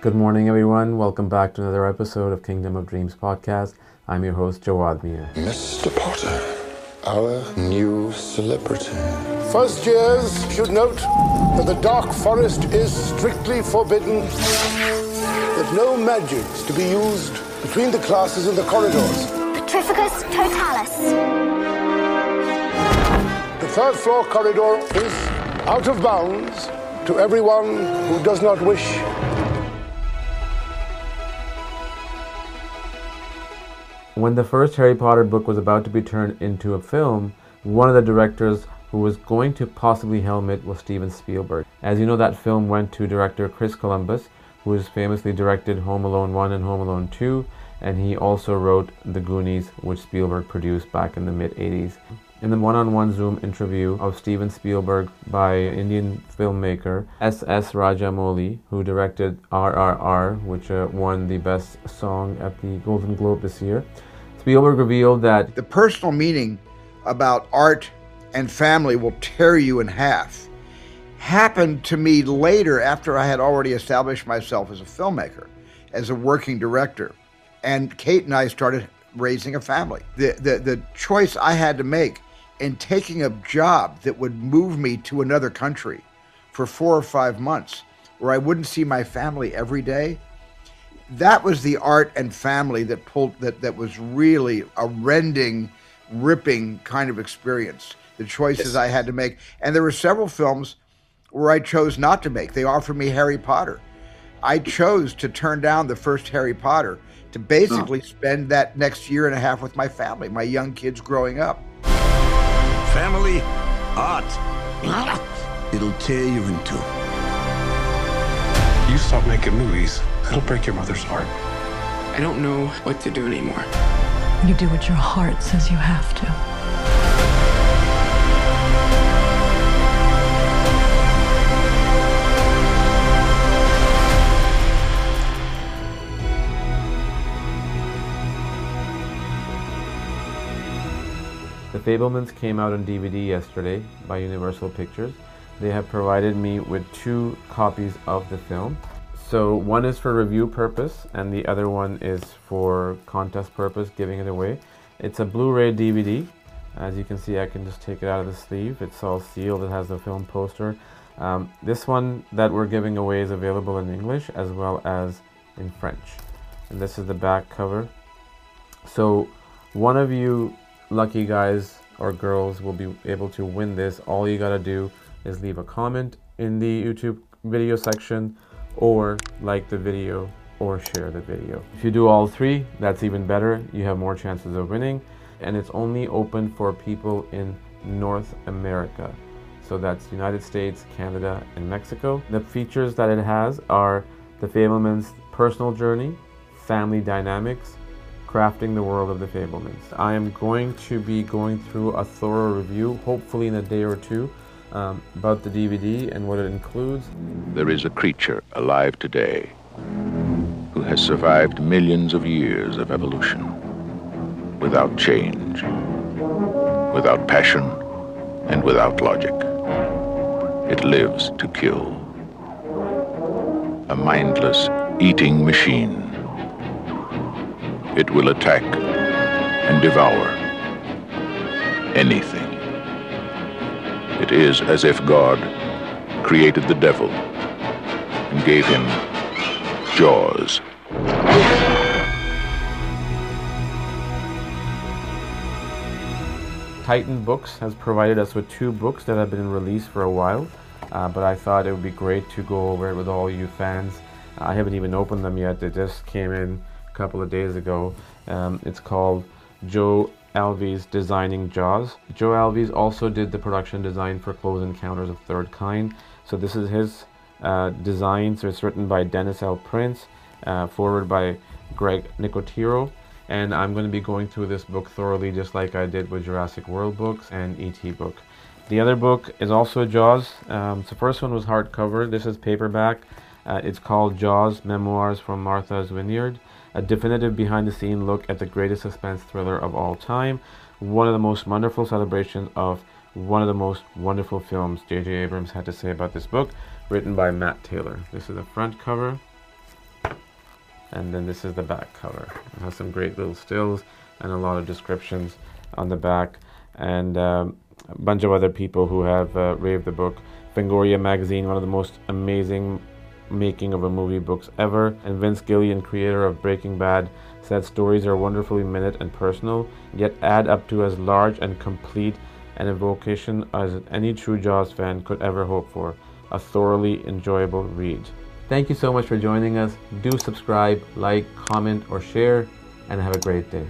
Good morning, everyone. Welcome back to another episode of Kingdom of Dreams podcast. I'm your host, Jawad Mia. Mr. Potter, our new celebrity. First years should note that the Dark Forest is strictly forbidden, that no magics to be used between the classes in the corridors. Petrificus totalus. The third floor corridor is out of bounds to everyone who does not wish. When the first Harry Potter book was about to be turned into a film, one of the directors who was going to possibly helm it was Steven Spielberg. As you know, that film went to director Chris Columbus, who has famously directed Home Alone 1 and Home Alone 2, and he also wrote The Goonies, which Spielberg produced back in the mid 80s. In the one on one Zoom interview of Steven Spielberg by Indian filmmaker S.S. Rajamouli, who directed RRR, which uh, won the Best Song at the Golden Globe this year, Spielberg revealed that the personal meaning about art and family will tear you in half happened to me later after I had already established myself as a filmmaker, as a working director. And Kate and I started raising a family. The, the, the choice I had to make in taking a job that would move me to another country for four or five months where I wouldn't see my family every day. That was the art and family that pulled that that was really a rending, ripping kind of experience. The choices I had to make. And there were several films where I chose not to make. They offered me Harry Potter. I chose to turn down the first Harry Potter to basically spend that next year and a half with my family, my young kids growing up. Family, art. It'll tear you in two. You stop making movies, it'll break your mother's heart. I don't know what to do anymore. You do what your heart says you have to. The Fabelmans came out on DVD yesterday by Universal Pictures. They have provided me with two copies of the film. So one is for review purpose and the other one is for contest purpose, giving it away. It's a Blu-ray DVD. As you can see, I can just take it out of the sleeve. It's all sealed. It has the film poster. Um, this one that we're giving away is available in English as well as in French. And this is the back cover. So one of you lucky guys or girls will be able to win this. All you gotta do is leave a comment in the YouTube video section or like the video or share the video. If you do all three, that's even better. You have more chances of winning. And it's only open for people in North America. So that's United States, Canada, and Mexico. The features that it has are the Fabelman's personal journey, family dynamics, crafting the world of the Fabelmans. I am going to be going through a thorough review, hopefully in a day or two, um, about the DVD and what it includes. There is a creature alive today who has survived millions of years of evolution without change, without passion, and without logic. It lives to kill. A mindless eating machine. It will attack and devour anything. It is as if God created the devil and gave him jaws. Titan Books has provided us with two books that have been released for a while, uh, but I thought it would be great to go over it with all you fans. I haven't even opened them yet, they just came in a couple of days ago. Um, it's called Joe Alves Designing Jaws. Joe Alves also did the production design for Close Encounters of Third Kind. So this is his uh, design. So it's written by Dennis L. Prince, uh, forward by Greg Nicotero. And I'm going to be going through this book thoroughly, just like I did with Jurassic World books and ET book. The other book is also Jaws. Um, the first one was hardcover. This is paperback. Uh, it's called Jaws Memories from Martha's Vineyard, a definitive behind the scene look at the greatest suspense thriller of all time. One of the most wonderful celebrations of one of the most wonderful films J.J. Abrams had to say about this book, written by Matt Taylor. This is the front cover. and then this is the back cover. It has some great little stills and a lot of descriptions on the back, and um, a bunch of other people who have uh, raved the book. Fangoria magazine, one of the most amazing making of a movie books ever, and Vince Gilligan, creator of Breaking Bad, said stories are wonderfully minute and personal, yet add up to as large and complete an evocation as any true Jaws fan could ever hope for. A thoroughly enjoyable read. Thank you so much for joining us. Do subscribe, like, comment, or share, and have a great day.